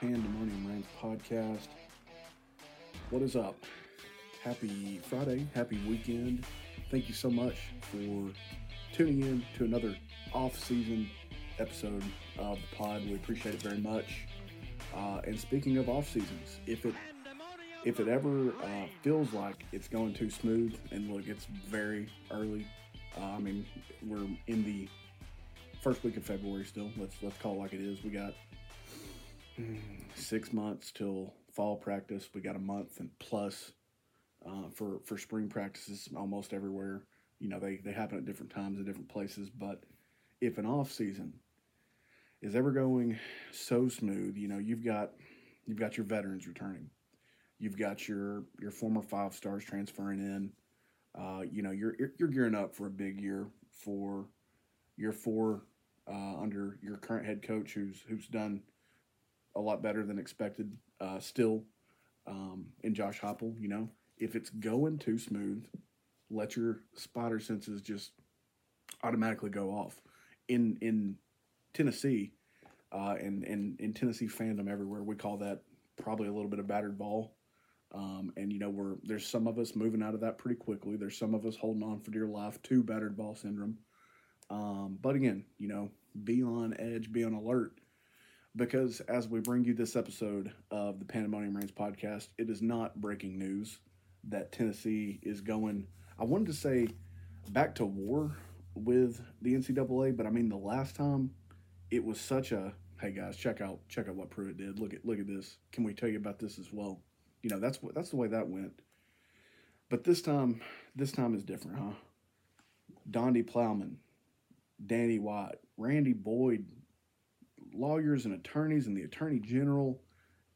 Pandemonium Reigns podcast. What is up? Happy Friday, happy weekend. Thank you so much for tuning in to another off-season episode of the pod. We appreciate it very much. Uh, and speaking of off seasons, if it if it ever uh, feels like it's going too smooth, and look, it's very early. Uh, I mean, we're in the first week of February still. Let's let's call it like it is. We got six months till fall practice. We got a month and plus uh, for for spring practices almost everywhere. You know, they they happen at different times in different places. But if an off season is ever going so smooth, you know, you've got you've got your veterans returning You've got your your former five stars transferring in. Uh, you know, you're you're gearing up for a big year for your four uh, under your current head coach, who's who's done a lot better than expected. Uh, still, um, in Josh Heupel, you know, if it's going too smooth, let your spotter senses just automatically go off. In in Tennessee, uh, and, and in Tennessee fandom everywhere, we call that probably a little bit of battered Vol. Um, and you know, we're there's some of us moving out of that pretty quickly. There's some of us holding on for dear life to battered Vol syndrome. Um, but again, you know, be on edge, be on alert, because as we bring you this episode of the Pandemonium Reigns podcast, it is not breaking news that Tennessee is going. I wanted to say back to war with the NCAA, but I mean the last time it was such a hey guys, check out check out what Pruitt did. Look at look at this. Can we tell you about this as well? you know that's what that's the way that went. But this time, this time is different, huh? Donde Plowman, Danny White, Randy Boyd, lawyers and attorneys, and the Attorney General,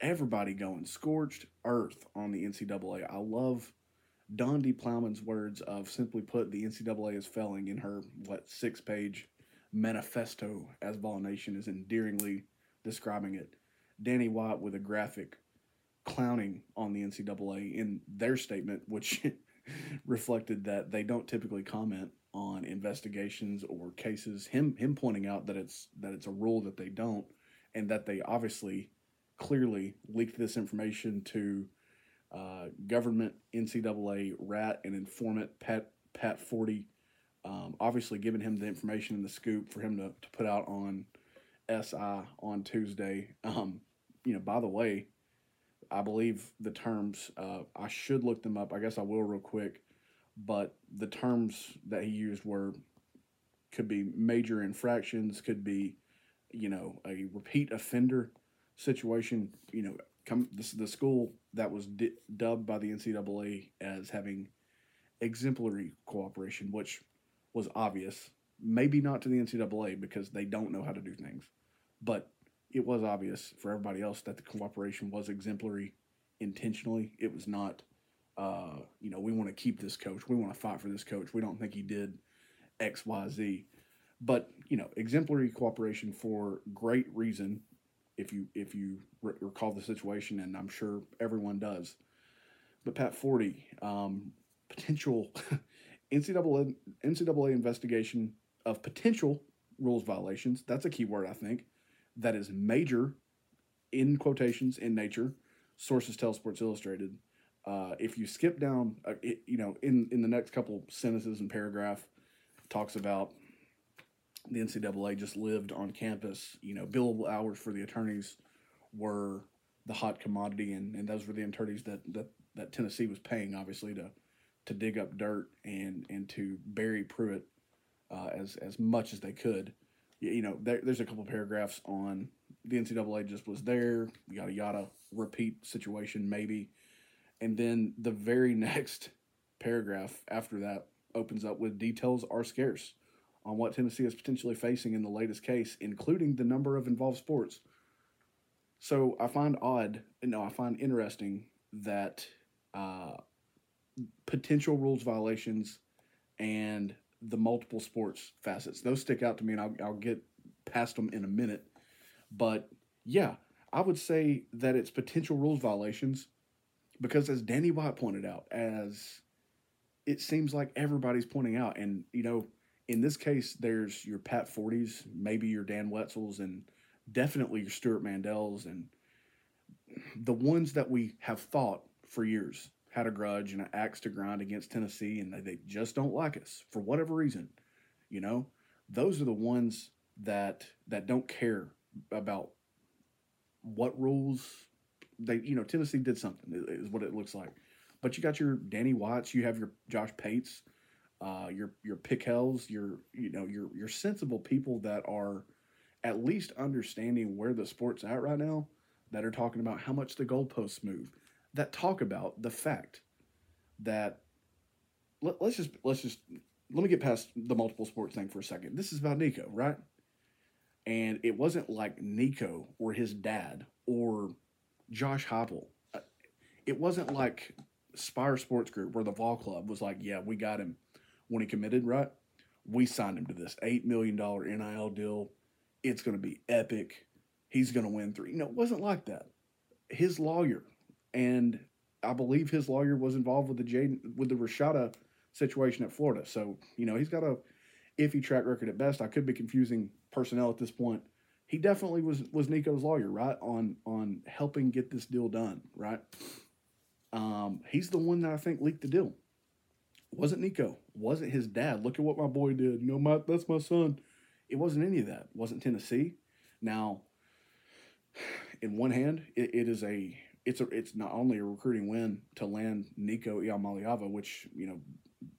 everybody going scorched earth on the NCAA. I love Donde Plowman's words of simply put, the NCAA is failing in her what six page manifesto, as Vol Nation is endearingly describing it. Danny White with a graphic clowning on the NCAA in their statement, which reflected that they don't typically comment on investigations or cases. Him him pointing out that it's that it's a rule that they don't, and that they obviously clearly leaked this information to uh, government NCAA rat and informant Pat Pat Forde. Um, obviously, giving him the information and the scoop for him to, to put out on SI on Tuesday. Um, you know, by the way, I believe the terms, uh, I should look them up. I guess I will real quick. But the terms that he used were could be major infractions, could be, you know, a repeat offender situation. You know, come this the school that was di- dubbed by the NCAA as having exemplary cooperation, which was obvious. Maybe not to the NCAA because they don't know how to do things, but it was obvious for everybody else that the cooperation was exemplary intentionally. It was not, uh, you know, we want to keep this coach. We want to fight for this coach. We don't think he did X, Y, Z. But you know, exemplary cooperation for great reason. If you if you recall the situation, and I'm sure everyone does. But Pat Forde, um, potential NCAA NCAA investigation of potential rules violations. That's a key word, I think that is major in quotations in nature. Sources tell Sports Illustrated. Uh, if you skip down, uh, it, you know, in, in the next couple sentences and paragraph, talks about the NCAA just lived on campus. You know, billable hours for the attorneys were the hot commodity, and, and those were the attorneys that, that, that Tennessee was paying, obviously, to to dig up dirt and and to bury Pruitt uh, as as much as they could you know, there, there's a couple paragraphs on the NCAA just was there, yada yada, repeat situation maybe, and then the very next paragraph after that opens up with details are scarce on what Tennessee is potentially facing in the latest case, including the number of involved sports. So I find odd, no, I find interesting that uh, potential rules violations and the multiple sports facets. Those stick out to me, and I'll, I'll get past them in a minute. But yeah, I would say that it's potential rules violations because, as Danny White pointed out, as it seems like everybody's pointing out, and you know, in this case, there's your Pat Fordes, maybe your Dan Wetzels, and definitely your Stuart Mandels and the ones that we have thought for years had a grudge and an axe to grind against Tennessee and they, they just don't like us for whatever reason. You know, those are the ones that that don't care about what rules they you know Tennessee did something is what it looks like. But you got your Danny Watts, you have your Josh Pates, uh, your your Pickels, your you know your your sensible people that are at least understanding where the sport's at right now, that are talking about how much the goalposts move, that talk about the fact that let, let's just let's just let me get past the multiple sports thing for a second. This is about Nico, right? And it wasn't like Nico or his dad or Josh Heupel. Uh, it wasn't like Spyre Sports Group where the Vol Club was like, yeah, we got him when he committed, right? We signed him to this $8 million NIL deal. It's going to be epic. He's going to win three. No, it wasn't like that. His lawyer, and I believe his lawyer was involved with the Jaden, with the Rashada situation at Florida. So, you know, he's got a iffy track record at best. I could be confusing personnel at this point. He definitely was was Nico's lawyer, right? On on helping get this deal done, right? Um, he's the one that I think leaked the deal. Wasn't Nico? Wasn't his dad? Look at what my boy did. You know, my that's my son. It wasn't any of that. Wasn't Tennessee. Now, in one hand, it, it is a it's a it's not only a recruiting win to land Nico Iamaleava, which you know,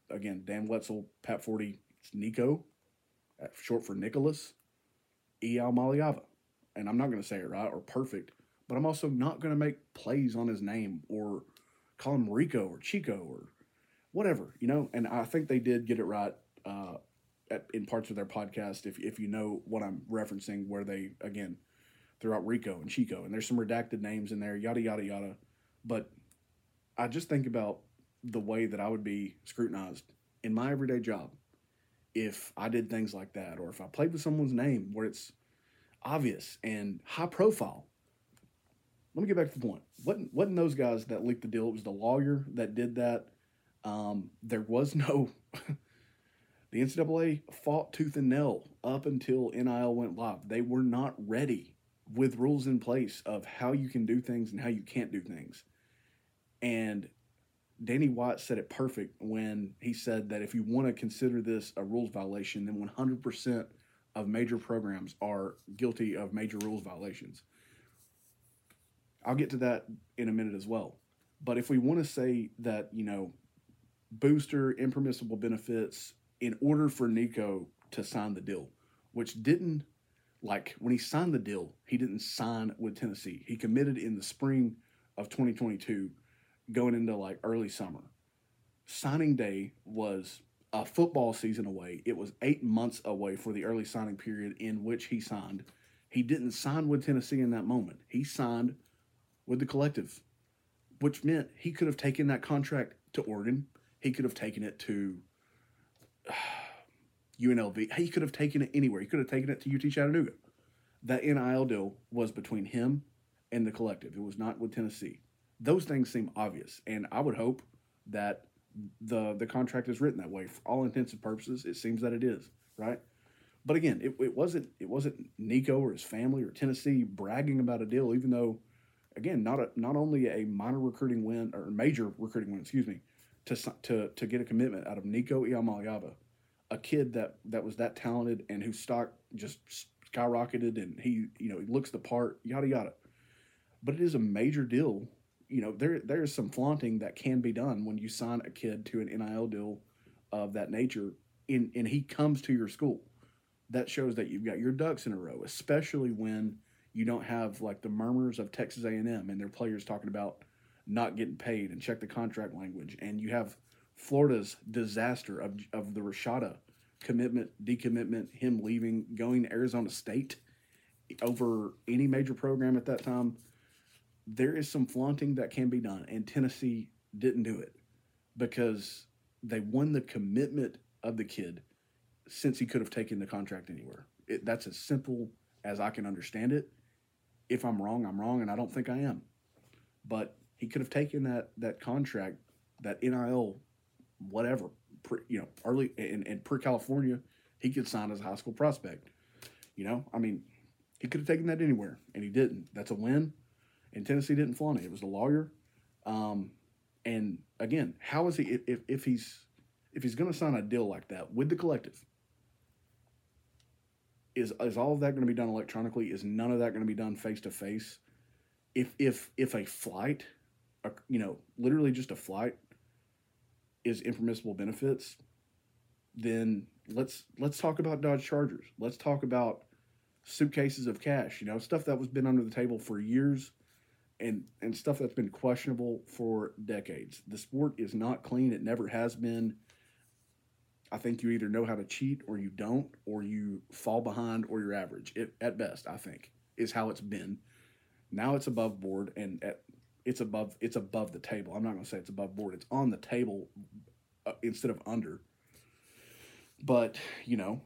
again, Dan Wetzel, Pat Forde, it's Nico, uh, short for Nicholas Iamaleava, and I'm not going to say it right or perfect, but I'm also not going to make plays on his name or call him Rico or Chico or whatever, you know. And I think they did get it right uh, at, in parts of their podcast. If if you know what I'm referencing, where they again threw out Rico and Chico, and there's some redacted names in there, yada yada yada. But I just think about the way that I would be scrutinized in my everyday job if I did things like that, or if I played with someone's name where it's obvious and high profile let me get back to the point. Wasn't, wasn't those guys that leaked the deal? It was the lawyer that did that. Um, there was no. the NCAA fought tooth and nail up until NIL went live. They were not ready with rules in place of how you can do things and how you can't do things. And Danny White said it perfect when he said that if you want to consider this a rules violation, then 100% of major programs are guilty of major rules violations. I'll get to that in a minute as well. But if we want to say that, you know, booster impermissible benefits in order for Nico to sign the deal, which didn't like when he signed the deal, he didn't sign with Tennessee. He committed in the spring of 2022 going into like early summer. Signing day was a football season away. It was 8 months away for the early signing period in which he signed. He didn't sign with Tennessee in that moment. He signed with the collective, which meant he could have taken that contract to Oregon. He could have taken it to UNLV. He could have taken it anywhere. He could have taken it to UT Chattanooga. That NIL deal was between him and the collective. It was not with Tennessee. Those things seem obvious, and I would hope that the the contract is written that way for all intents and purposes. It seems that it is right. But again, it, it wasn't it wasn't Nico or his family or Tennessee bragging about a deal, even though again, not a, not only a minor recruiting win or major recruiting win, excuse me, to to to get a commitment out of Nico Iamaleava, a kid that that was that talented and whose stock just skyrocketed and he you know he looks the part, yada yada. But it is a major deal. You know there there is some flaunting that can be done when you sign a kid to an NIL deal of that nature, in and he comes to your school. That shows that you've got your ducks in a row, especially when you don't have like the murmurs of Texas A&M and their players talking about not getting paid and check the contract language, and you have Florida's disaster of of the Rashada commitment, decommitment, him leaving, going to Arizona State over any major program at that time. There is some flaunting that can be done, and Tennessee didn't do it because they won the commitment of the kid since he could have taken the contract anywhere. It, that's as simple as I can understand it if I'm wrong, I'm wrong, and I don't think I am. But he could have taken that that contract, that NIL, whatever, pre, you know, early and, and per California, he could sign as a high school prospect. You know, I mean, He could have taken that anywhere, and he didn't. That's a win. And Tennessee didn't flaunt it. It was the lawyer. Um, and again, how is he if, if he's if he's going to sign a deal like that with the collective? Is is all of that going to be done electronically? Is none of that going to be done face to face? If if if a flight, a, you know, literally just a flight, is impermissible benefits, then let's let's talk about Dodge Chargers. Let's talk about suitcases of cash. You know, stuff that was been under the table for years and and stuff that's been questionable for decades. The sport is not clean. It never has been. I think you either know how to cheat or you don't, or you fall behind or you're average. It, at best, I think is how it's been. Now it's above board and at, it's above it's above the table. I'm not going to say it's above board. It's on the table uh, instead of under. But you know,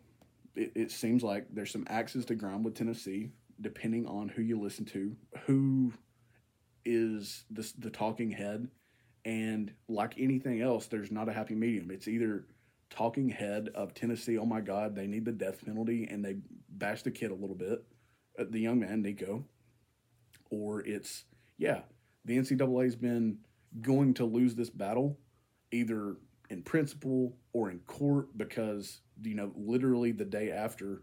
it, it seems like there's some axes to grind with Tennessee, depending on who you listen to, who is the, the talking head. And like anything else, there's not a happy medium. It's either talking head of Tennessee, oh my God, they need the death penalty, and they bash the kid a little bit, uh, the young man, Nico. Or it's, yeah, the NCAA's been going to lose this battle either in principle or in court because, you know, literally the day after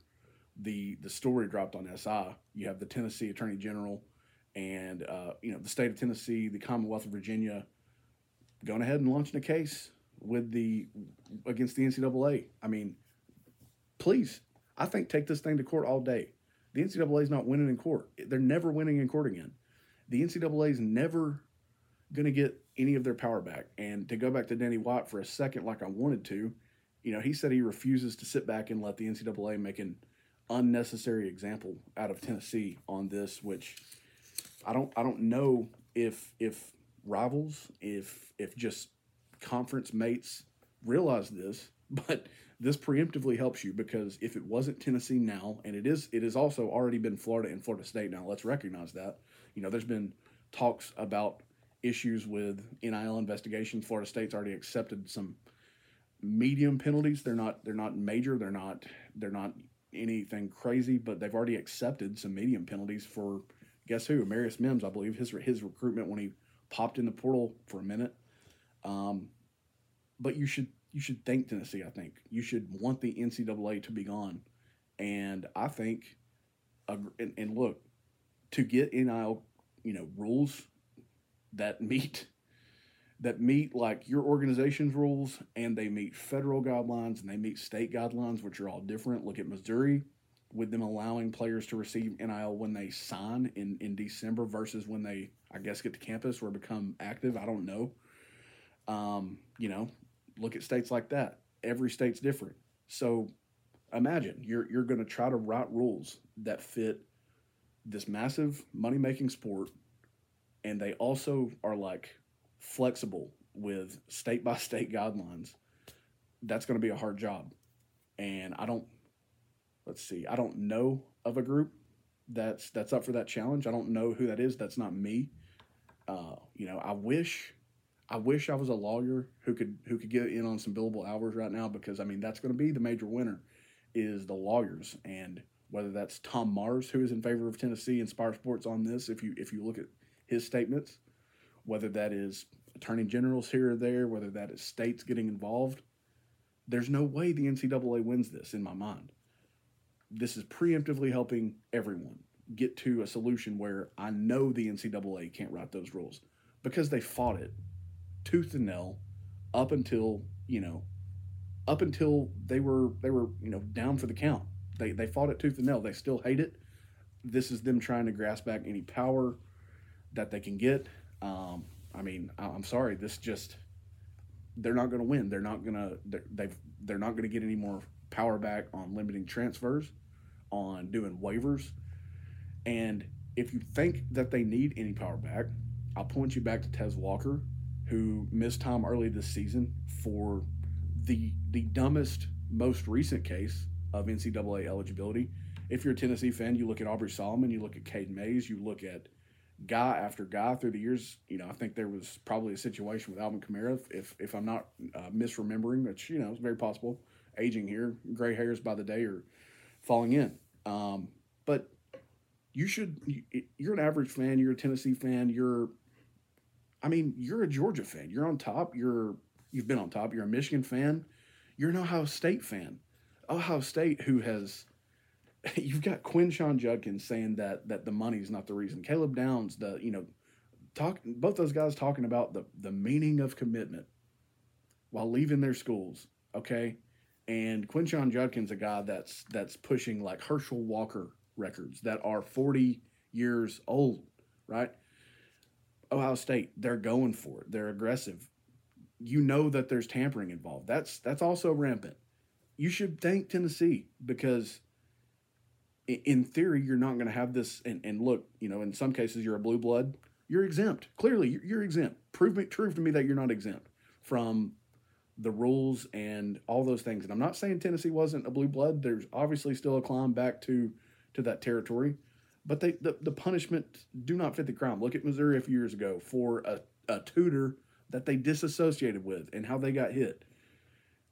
the the story dropped on SI, you have the Tennessee Attorney General and uh, you know the state of Tennessee, the Commonwealth of Virginia, going ahead and launching a case with the against the NCAA. I mean, please, I think take this thing to court all day. The NCAA is not winning in court. They're never winning in court again. The NCAA is never going to get any of their power back. And to go back to Danny White for a second, like I wanted to, you know, he said he refuses to sit back and let the NCAA make an unnecessary example out of Tennessee on this, which I don't I don't know if if rivals, if if just conference mates realize this, but this preemptively helps you because if it wasn't Tennessee now, and it is it has also already been Florida and Florida State now, let's recognize that. You know, there's been talks about issues with NIL investigations. Florida State's already accepted some medium penalties. They're not they're not major, they're not they're not anything crazy, but they've already accepted some medium penalties for guess who? Marius Mims, I believe his his recruitment when he popped in the portal for a minute. Um, but you should you should thank Tennessee. I think you should want the NCAA to be gone, and I think, and, and look, to get NIL, you know, rules that meet that meet like your organization's rules and they meet federal guidelines and they meet state guidelines, which are all different. Look at Missouri with them allowing players to receive NIL when they sign in, in December versus when they, I guess, get to campus or become active. I don't know. Um, you know, look at states like that. Every state's different. So imagine you're you're going to try to write rules that fit this massive money making sport, and they also are like flexible with state by state guidelines. That's going to be a hard job, and I don't let's see, I don't know of a group that's that's up for that challenge. I don't know who that is. That's not me. Uh, you know, I wish I wish I was a lawyer who could who could get in on some billable hours right now because I mean that's going to be the major winner is the lawyers and whether that's Tom Mars who is in favor of Tennessee and Spyre Sports on this if you if you look at his statements whether that is attorney generals here or there whether that is states getting involved there's no way the NCAA wins this in my mind this is preemptively helping everyone get to a solution where I know the NCAA can't write those rules because they fought it tooth and nail up until you know up until they were they were you know down for the count. They they fought it tooth and nail. They still hate it. This is them trying to grasp back any power that they can get. Um, I mean, I'm sorry. This just they're not going to win. They're not going to they're, they've they're not going to get any more power back on limiting transfers, on doing waivers. And if you think that they need any power back, I'll point you back to Tez Walker, who missed time early this season for the the dumbest, most recent case of NCAA eligibility. If you're a Tennessee fan, you look at Aubrey Solomon, you look at Cade Mays, you look at guy after guy through the years. You know, I think there was probably a situation with Alvin Kamara, if if I'm not uh, misremembering, which you know is very possible aging here. Gray hairs by the day are falling in. Um, but you should. You're an average fan. You're a Tennessee fan. You're, I mean, you're a Georgia fan. You're on top. You're you've been on top. You're a Michigan fan. You're an Ohio State fan. Ohio State, who has, you've got Quinshon Judkins saying that that the money's not the reason. Caleb Downs, the you know, talk both those guys talking about the the meaning of commitment while leaving their schools. Okay, and Quinshon Judkins, a guy that's that's pushing like Herschel Walker records that are 40 years old, right? Ohio State, they're going for it. They're aggressive. You know that there's tampering involved. That's that's also rampant. You should thank Tennessee because in theory you're not going to have this and, and look, you know, in some cases you're a blue blood, you're exempt. Clearly, you're exempt. Prove me prove to me that you're not exempt from the rules and all those things. And I'm not saying Tennessee wasn't a blue blood. There's obviously still a climb back to to that territory, but they the, the punishment do not fit the crime. Look at Missouri a few years ago for a, a tutor that they disassociated with and how they got hit.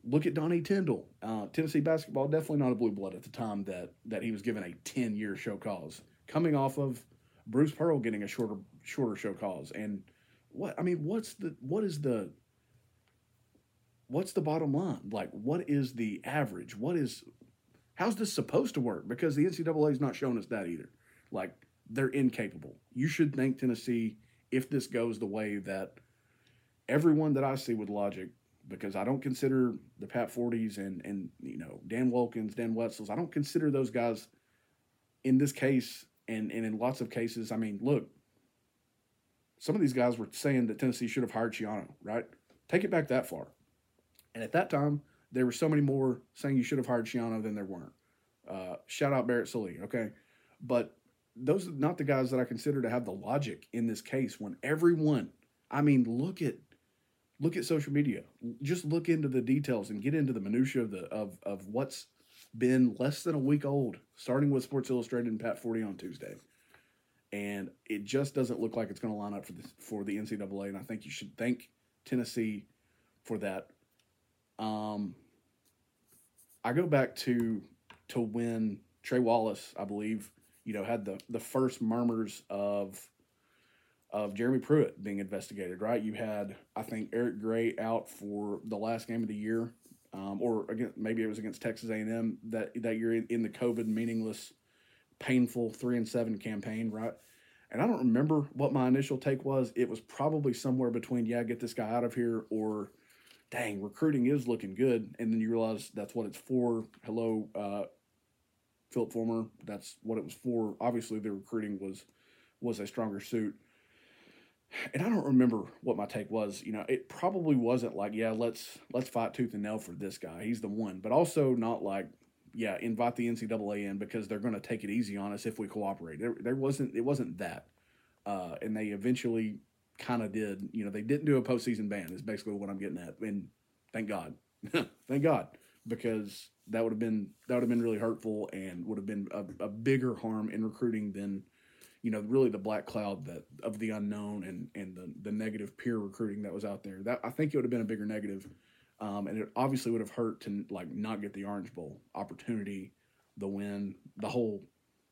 Look at Donnie Tyndall, uh, Tennessee basketball, definitely not a blue blood at the time that that he was given a 10 year show cause, coming off of Bruce Pearl getting a shorter shorter show cause. And what I mean, what's the what is the what's the bottom line? Like, what is the average? What is, how's this supposed to work? Because the NCAA is not showing us that either. Like, they're incapable. You should think Tennessee if this goes the way that everyone that I see with logic, because I don't consider the Pat Fordes and and you know Dan Wilkins, Dan Wetzels, I don't consider those guys in this case and and in lots of cases. I mean, look, some of these guys were saying that Tennessee should have hired Schiano, right? Take it back that far. And at that time, there were so many more saying you should have hired Schiano than there weren't. Uh, shout out Barrett Sallee, okay? But those are not the guys that I consider to have the logic in this case when everyone, I mean, look at look at social media. Just look into the details and get into the minutia of the of of what's been less than a week old, starting with Sports Illustrated and Pat Forde on Tuesday. And it just doesn't look like it's going to line up for the for the NCAA. And I think you should thank Tennessee for that um, I go back to to when Trey Wallace, I believe, you know, had the the first murmurs of of Jeremy Pruitt being investigated. Right, you had I think Eric Gray out for the last game of the year, um, or again maybe it was against Texas A and M that that year in, in the COVID meaningless, painful three and seven campaign. Right. And I don't remember what my initial take was. It was probably somewhere between, yeah, get this guy out of here, or dang, recruiting is looking good. And then you realize that's what it's for. Hello, uh, Phillip Fulmer. That's what it was for. Obviously, the recruiting was was a stronger suit. And I don't remember what my take was. You know, it probably wasn't like, yeah, let's let's fight tooth and nail for this guy. He's the one. But also not like, yeah, invite the NCAA in because they're going to take it easy on us if we cooperate. There, there wasn't it wasn't that. Uh, and they eventually kind of did. You know, they didn't do a postseason ban. Is basically what I'm getting at. And thank God, thank God, because that would have been that would have been really hurtful and would have been a, a, bigger harm in recruiting than, you know, really the black cloud that of the unknown and and the the negative peer recruiting that was out there. That I think it would have been a bigger negative, um, and it obviously would have hurt to like not get the Orange Bowl opportunity, the win, the whole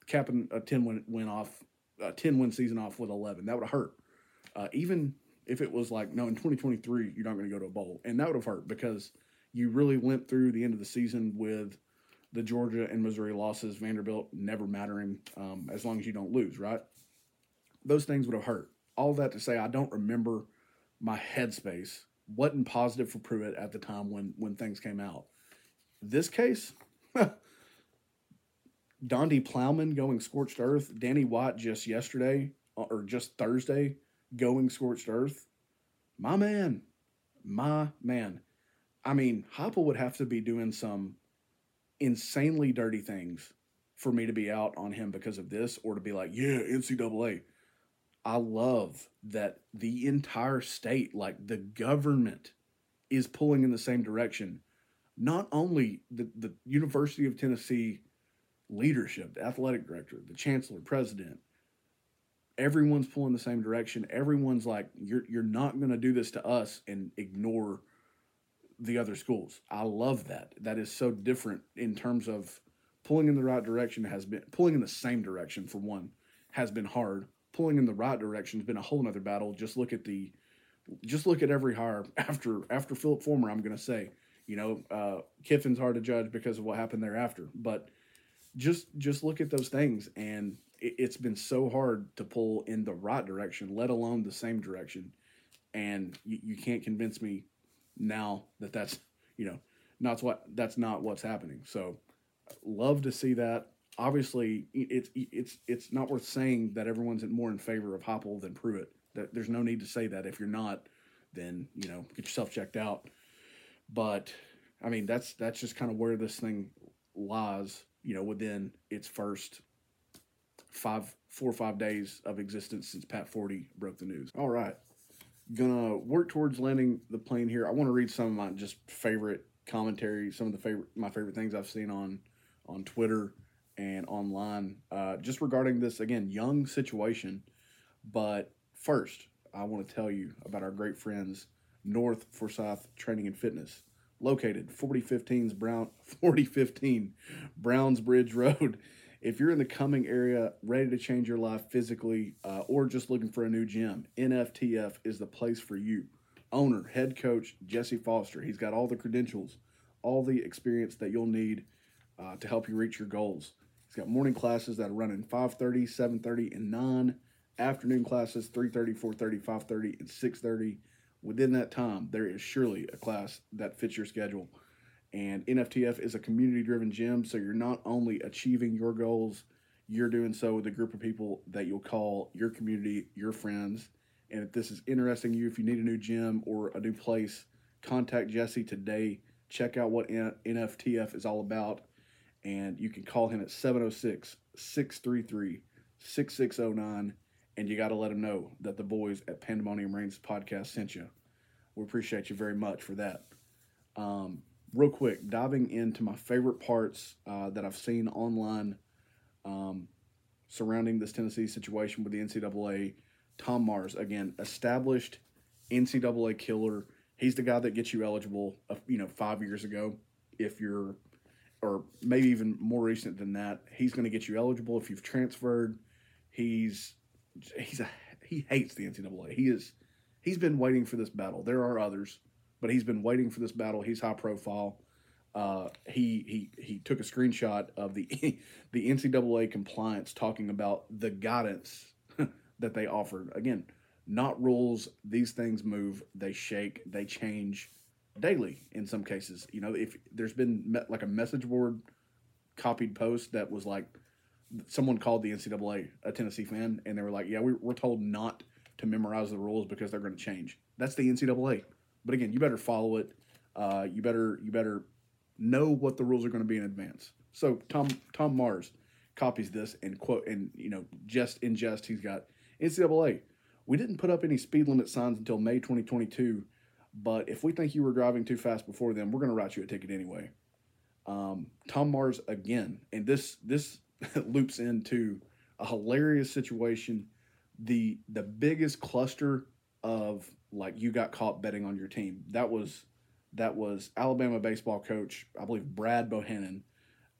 capping a ten win win off, a ten win season off with eleven. That would have hurt uh, even if it was like, no, in 2023, you're not going to go to a bowl. And that would have hurt because you really went through the end of the season with the Georgia and Missouri losses, Vanderbilt never mattering um, as long as you don't lose, right? Those things would have hurt. All that to say, I don't remember my headspace wasn't positive for Pruitt at the time when when things came out. This case, Donde Plowman going scorched earth, Danny White just yesterday or just Thursday going scorched earth, my man, my man. I mean, Heupel would have to be doing some insanely dirty things for me to be out on him because of this or to be like, yeah, NCAA. I love that the entire state, like the government, is pulling in the same direction. Not only the, the University of Tennessee leadership, the athletic director, the chancellor, president, everyone's pulling the same direction. Everyone's like, you're you're not going to do this to us and ignore the other schools. I love that. That is so different in terms of pulling in the right direction has been pulling in the same direction for one has been hard. Pulling in the right direction has been a whole nother battle. Just look at the, just look at every hire after after Phillip Fulmer. I'm going to say, you know, uh, Kiffin's hard to judge because of what happened thereafter, but just just look at those things, and it's been so hard to pull in the right direction, let alone the same direction. And you, you can't convince me now that that's you know not what that's not what's happening. So love to see that. Obviously, it's it's it's not worth saying that everyone's more in favor of Heupel than Pruitt. There's no need to say that. If you're not, then you know get yourself checked out. But I mean that's that's just kind of where this thing lies. You know, within its first five four or five days of existence since Pat Forde broke the news. All right, gonna work towards landing the plane here. I want to read some of my just favorite commentary, some of the favorite my favorite things I've seen on on Twitter and online, uh, just regarding this again young situation. But first, I want to tell you about our great friends North Forsyth Training and Fitness, located 4015's Brown 4015 Browns Bridge Road. If you're in the Cumming area, ready to change your life physically, uh, or just looking for a new gym, NFTF is the place for you. Owner, head coach Jesse Foster. He's got all the credentials, all the experience that you'll need uh, to help you reach your goals. He's got morning classes that are running 5:30, 7:30, and 9. Afternoon classes 3:30, 4:30, 5:30, and 6:30. Within that time, there is surely a class that fits your schedule. And NFTF is a community-driven gym, so you're not only achieving your goals, you're doing so with a group of people that you'll call your community, your friends. And if this is interesting you, if you need a new gym or a new place, contact Jesse today. Check out what NFTF is all about and you can call him at 706 633 6609 and you got to let him know that the boys at Pandemonium Reigns podcast sent you. We appreciate you very much for that. Um, real quick, diving into my favorite parts uh, that I've seen online um, surrounding this Tennessee situation with the NCAA. Tom Mars, again, established NCAA killer. He's the guy that gets you eligible, uh, you know, five years ago if you're or maybe even more recent than that. He's going to get you eligible if you've transferred. He's he's a he hates the NCAA. He is he's been waiting for this battle. There are others, but he's been waiting for this battle. He's high profile. Uh, he he he took a screenshot of the the NCAA compliance talking about the guidance that they offered. Again, not rules. These things move. They shake. They change daily in some cases. You know, if there's been like a message board copied post that was like someone called the NCAA a Tennessee fan and they were like, yeah, we, we're told not to memorize the rules because they're going to change. That's the NCAA. But again, you better follow it. Uh, you better you better know what the rules are going to be in advance. So Tom Tom Mars copies this and quote and you know just in jest he's got NCAA. We didn't put up any speed limit signs until May 2022 but if we think you were driving too fast before then, we're going to write you a ticket anyway. Um, Tom Mars again, and this this loops into a hilarious situation. The the biggest cluster of like you got caught betting on your team. That was that was Alabama baseball coach, I believe Brad Bohannon,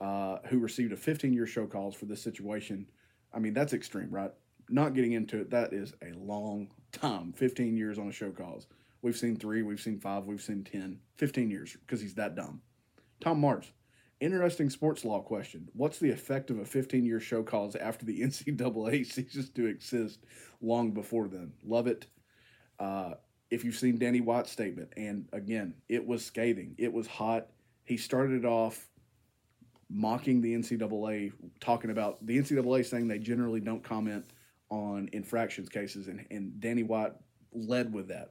uh, who received a 15 year show cause for this situation. I mean, that's extreme, right? Not getting into it, that is a long time 15 years on a show cause. We've seen three, we've seen five, we've seen 10, 15 years because he's that dumb. Tom Mars, interesting sports law question. What's the effect of a 15 year show cause after the NCAA ceases to exist long before then? Love it. Uh, if you've seen Danny White's statement, and again, it was scathing, it was hot. He started it off mocking the NCAA, talking about the NCAA saying they generally don't comment on infractions cases, and, and Danny White led with that.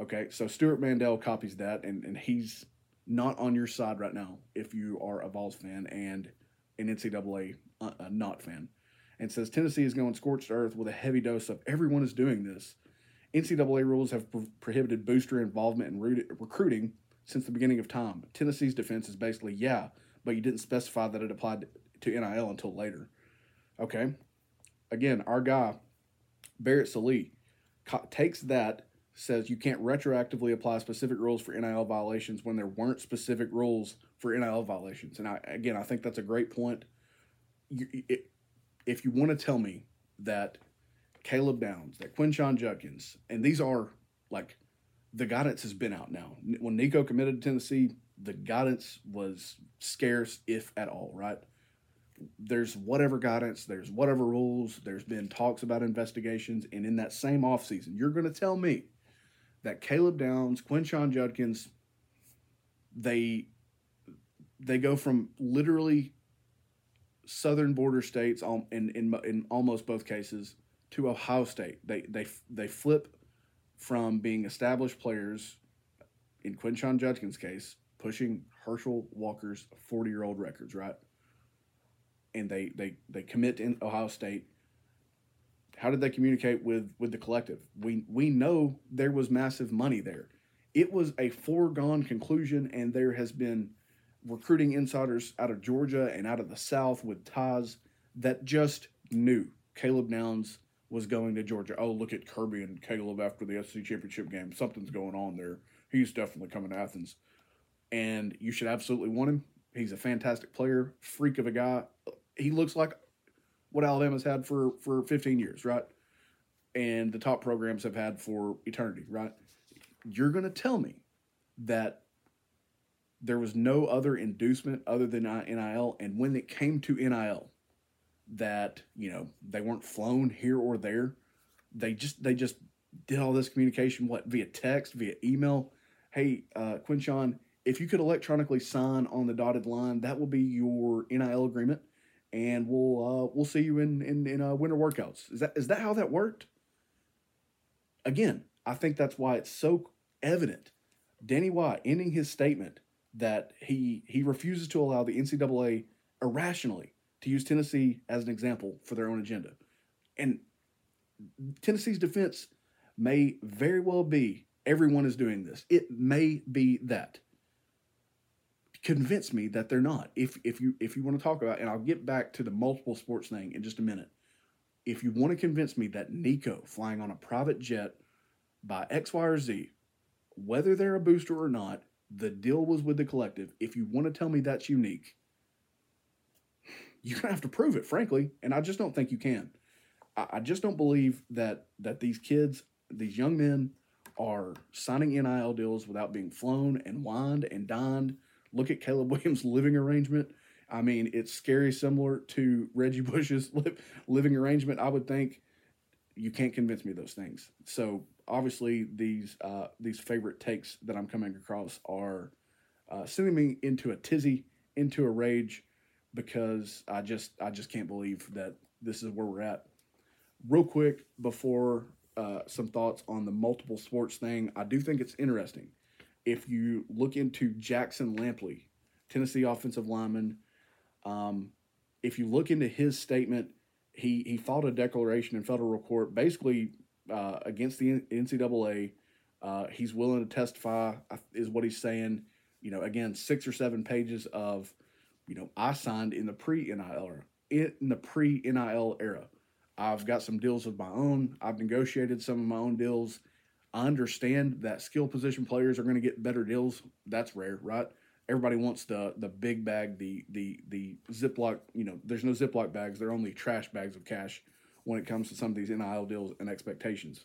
Okay, so Stuart Mandel copies that, and, and he's not on your side right now if you are a Vols fan and an NCAA uh, uh, not fan. And says Tennessee is going scorched earth with a heavy dose of everyone is doing this. NCAA rules have pro- prohibited booster involvement in re- recruiting since the beginning of time. Tennessee's defense is basically, yeah, but you didn't specify that it applied to NIL until later. Okay. Again, our guy, Barrett Sallee, co- takes that says you can't retroactively apply specific rules for NIL violations when there weren't specific rules for NIL violations. And I, again, I think that's a great point. You, it, if you want to tell me that Caleb Downs, that Quinshon Judkins, and these are like the guidance has been out now. When Nico committed to Tennessee, the guidance was scarce, if at all, right? There's whatever guidance, there's whatever rules, there's been talks about investigations, and in that same offseason, you're going to tell me that Caleb Downs, Quinshon Judkins, they they go from literally southern border states in, in, in almost both cases to Ohio State. They they they flip from being established players in Quinshon Judkins' case, pushing Herschel Walker's 40 year old records, right? And they they they commit to Ohio State. How did they communicate with with the collective? We we know there was massive money there. It was a foregone conclusion, and there has been recruiting insiders out of Georgia and out of the South with ties that just knew Caleb Downs was going to Georgia. Oh, look at Kirby and Caleb after the SEC championship game. Something's going on there. He's definitely coming to Athens. And you should absolutely want him. He's a fantastic player, freak of a guy. He looks like what Alabama's had for, for 15 years, right? And the top programs have had for eternity, right? You're going to tell me that there was no other inducement other than NIL. And when it came to NIL, that you know they weren't flown here or there. They just they just did all this communication what via text, via email. Hey, uh, Quinshon, if you could electronically sign on the dotted line, that will be your NIL agreement, and we'll uh, we'll see you in in, in uh, winter workouts. Is that is that how that worked? Again, I think that's why it's so evident. Danny White ending his statement that he he refuses to allow the NCAA irrationally to use Tennessee as an example for their own agenda. And Tennessee's defense may very well be everyone is doing this. It may be that. Convince me that they're not. If if you if you want to talk about, and I'll get back to the multiple sports thing in just a minute. If you want to convince me that Nico flying on a private jet by X, Y, or Z, whether they're a booster or not, the deal was with the collective. If you want to tell me that's unique, you're gonna have to prove it, frankly. And I just don't think you can. I, I just don't believe that that these kids, these young men, are signing NIL deals without being flown and wined and dined. Look at Caleb Williams' living arrangement. I mean, it's scary similar to Reggie Bush's living arrangement. I would think you can't convince me those things. So obviously, these uh, these favorite takes that I'm coming across are uh, sending me into a tizzy, into a rage because I just I just can't believe that this is where we're at. Real quick before uh, some thoughts on the multiple sports thing, I do think it's interesting. If you look into Jackson Lampley, Tennessee offensive lineman, um, if you look into his statement, he he filed a declaration in federal court basically uh, against the NCAA. Uh, he's willing to testify, is what he's saying. You know, again, six or seven pages of you know, I signed in the pre NIL era. In the pre NIL era, I've got some deals of my own. I've negotiated some of my own deals. I understand that skill position players are going to get better deals. That's rare, right? Everybody wants the the big bag, the the the Ziploc. You know, there's no Ziploc bags. They're only trash bags of cash when it comes to some of these NIL deals and expectations.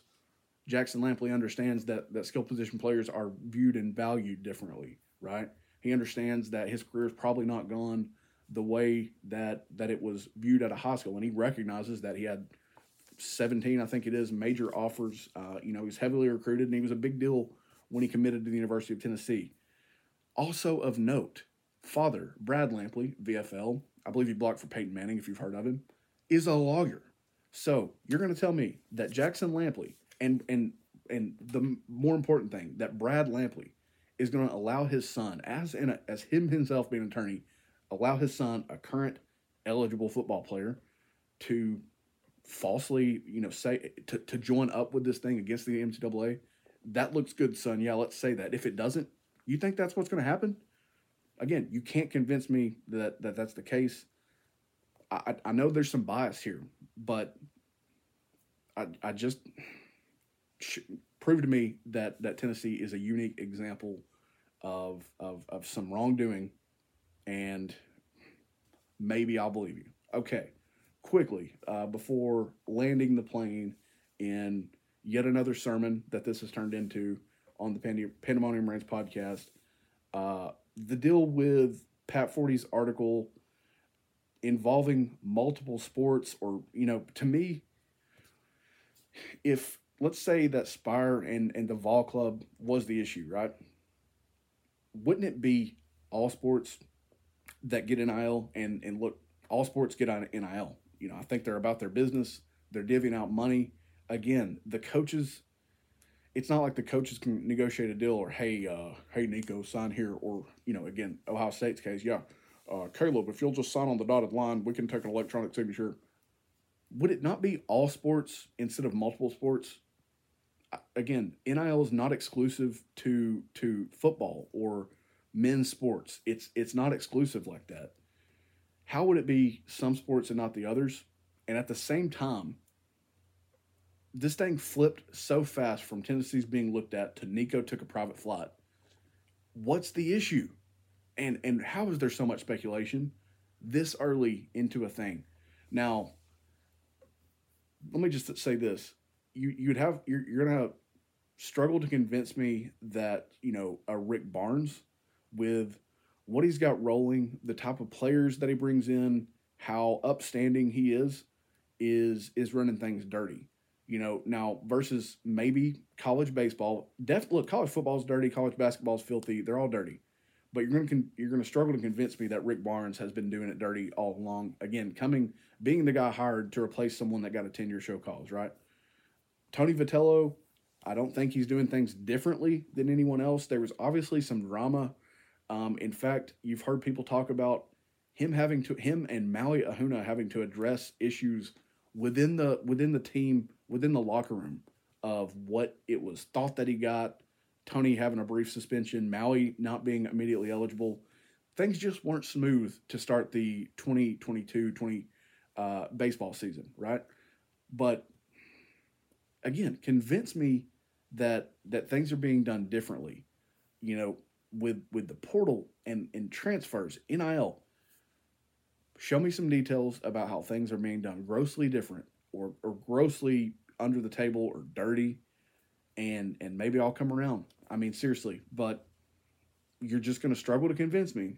Jackson Lampley understands that that skill position players are viewed and valued differently, right? He understands that his career is probably not gone the way that that it was viewed at a high school, and he recognizes that he had 17, I think it is, major offers. Uh, you know, he's heavily recruited, and he was a big deal when he committed to the University of Tennessee. Also of note, father Brad Lampley, VFL, I believe he blocked for Peyton Manning, if you've heard of him, is a lawyer. So you're going to tell me that Jackson Lampley and and and the more important thing that Brad Lampley is going to allow his son, as in as him himself being an attorney, allow his son, a current eligible football player, to falsely, you know, say to, to join up with this thing against the NCAA. That looks good, son. Yeah, let's say that. If it doesn't, you think that's what's going to happen? Again, you can't convince me that, that that's the case. I, I know there's some bias here, but I, I just prove to me that that Tennessee is a unique example of of of some wrongdoing, and maybe I'll believe you. Okay, quickly uh, before landing the plane in yet another sermon that this has turned into on the Pand- Pandemonium Rants podcast. Uh, the deal with Pat Forde's article involving multiple sports, or, you know, to me, if let's say that Spyre and, and the Vol Club was the issue, right? Wouldn't it be all sports that get NIL and, and look, all sports get on NIL? You know, I think they're about their business, they're divvying out money. Again, the coaches, it's not like the coaches can negotiate a deal or, hey, uh, hey, Nico, sign here. Or, you know, again, Ohio State's case, yeah, uh, Caleb, if you'll just sign on the dotted line, we can take an electronic signature. Would it not be all sports instead of multiple sports? Again, NIL is not exclusive to to football or men's sports. It's it's not exclusive like that. How would it be some sports and not the others? And at the same time, this thing flipped so fast from Tennessee's being looked at to Nico took a private flight. What's the issue? And and how is there so much speculation this early into a thing? Now, let me just say this: you you'd have you're, you're gonna struggle to convince me that you know a Rick Barnes with what he's got rolling, the type of players that he brings in, how upstanding he is, is is running things dirty. You know, now versus maybe college baseball. Def look, college football's dirty, college basketball's filthy. They're all dirty. But you're gonna you're gonna struggle to convince me that Rick Barnes has been doing it dirty all along. Again, coming being the guy hired to replace someone that got a 10 year show cause, right? Tony Vitello, I don't think he's doing things differently than anyone else. There was obviously some drama. Um, in fact, you've heard people talk about him having to him and Maui Ahuna having to address issues within the within the team within the locker room of what it was thought that he got. Tony having a brief suspension, Maui not being immediately eligible. Things just weren't smooth to start the 2022 20 uh, baseball season, right? But again, convince me that that things are being done differently. You know, with with the portal and and transfers, NIL. Show me some details about how things are being done grossly different or or grossly under the table or dirty, and and maybe I'll come around. I mean, seriously, but you're just going to struggle to convince me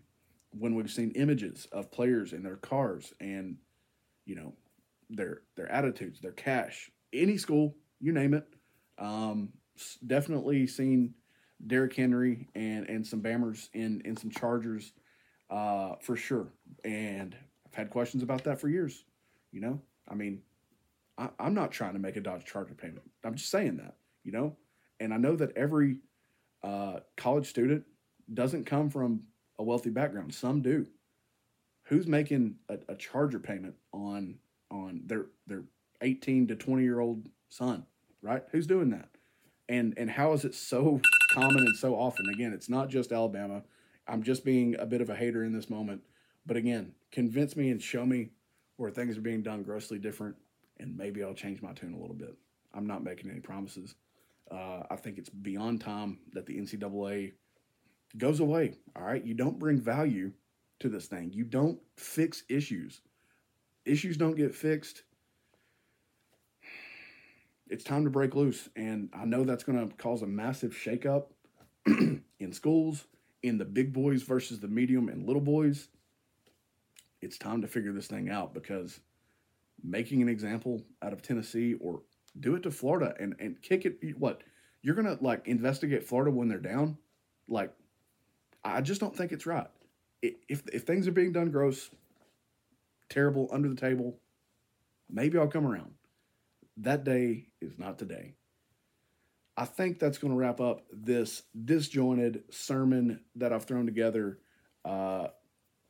when we've seen images of players in their cars and you know their their attitudes, their cash, any school, you name it. Um, definitely seen Derrick Henry and and some Bammers in in some Chargers uh, for sure, and I've had questions about that for years. You know, I mean, I, I'm not trying to make a Dodge Charger payment. I'm just saying that, you know, and I know that every uh, college student doesn't come from a wealthy background. Some do who's making a, a charger payment on on their their 18 to 20 year old son right? Who's doing that? And and how is it so common and so often? Again it's not just alabama. I'm just being a bit of a hater in this moment. But again convince me and show me where things are being done grossly different and maybe i'll change my tune a little bit. I'm not making any promises. Uh, i think it's beyond time that the ncaa goes away all right? You don't bring value to this thing. You don't fix issues. Issues don't get fixed. It's time to break loose. And I know that's going to cause a massive shakeup in schools, in the big boys versus the medium and little boys. It's time to figure this thing out because making an example out of Tennessee or do it to Florida and, and kick it. What? You're going to like investigate Florida when they're down? Like, I just don't think it's right if if things are being done gross, terrible, under the table, maybe I'll come around. That day is not today. I think that's going to wrap up this disjointed sermon that I've thrown together. Uh,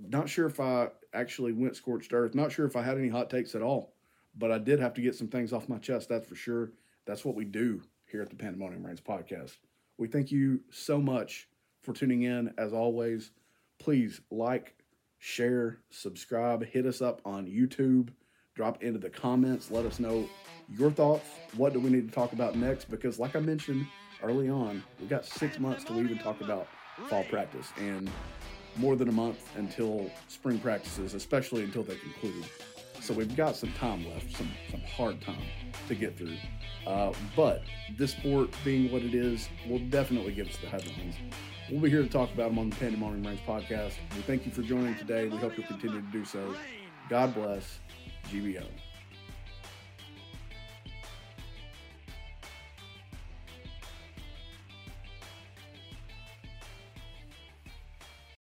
not sure if I actually went scorched earth. Not sure if I had any hot takes at all, but I did have to get some things off my chest. That's for sure. That's what we do here at the Pandemonium Reigns podcast. We thank you so much for tuning in. As always, please like, share, subscribe, hit us up on YouTube, drop into the comments, let us know your thoughts. What do we need to talk about next? Because, like I mentioned early on, we got six months to even talk about fall practice and more than a month until spring practices, especially until they conclude. So we've got some time left, some some hard time to get through. Uh, but this sport being what it is will definitely give us the headlines. We'll be here to talk about them on the Pandemonium Reigns podcast. We thank you for joining today. We hope you'll continue to do so. God bless. GBO.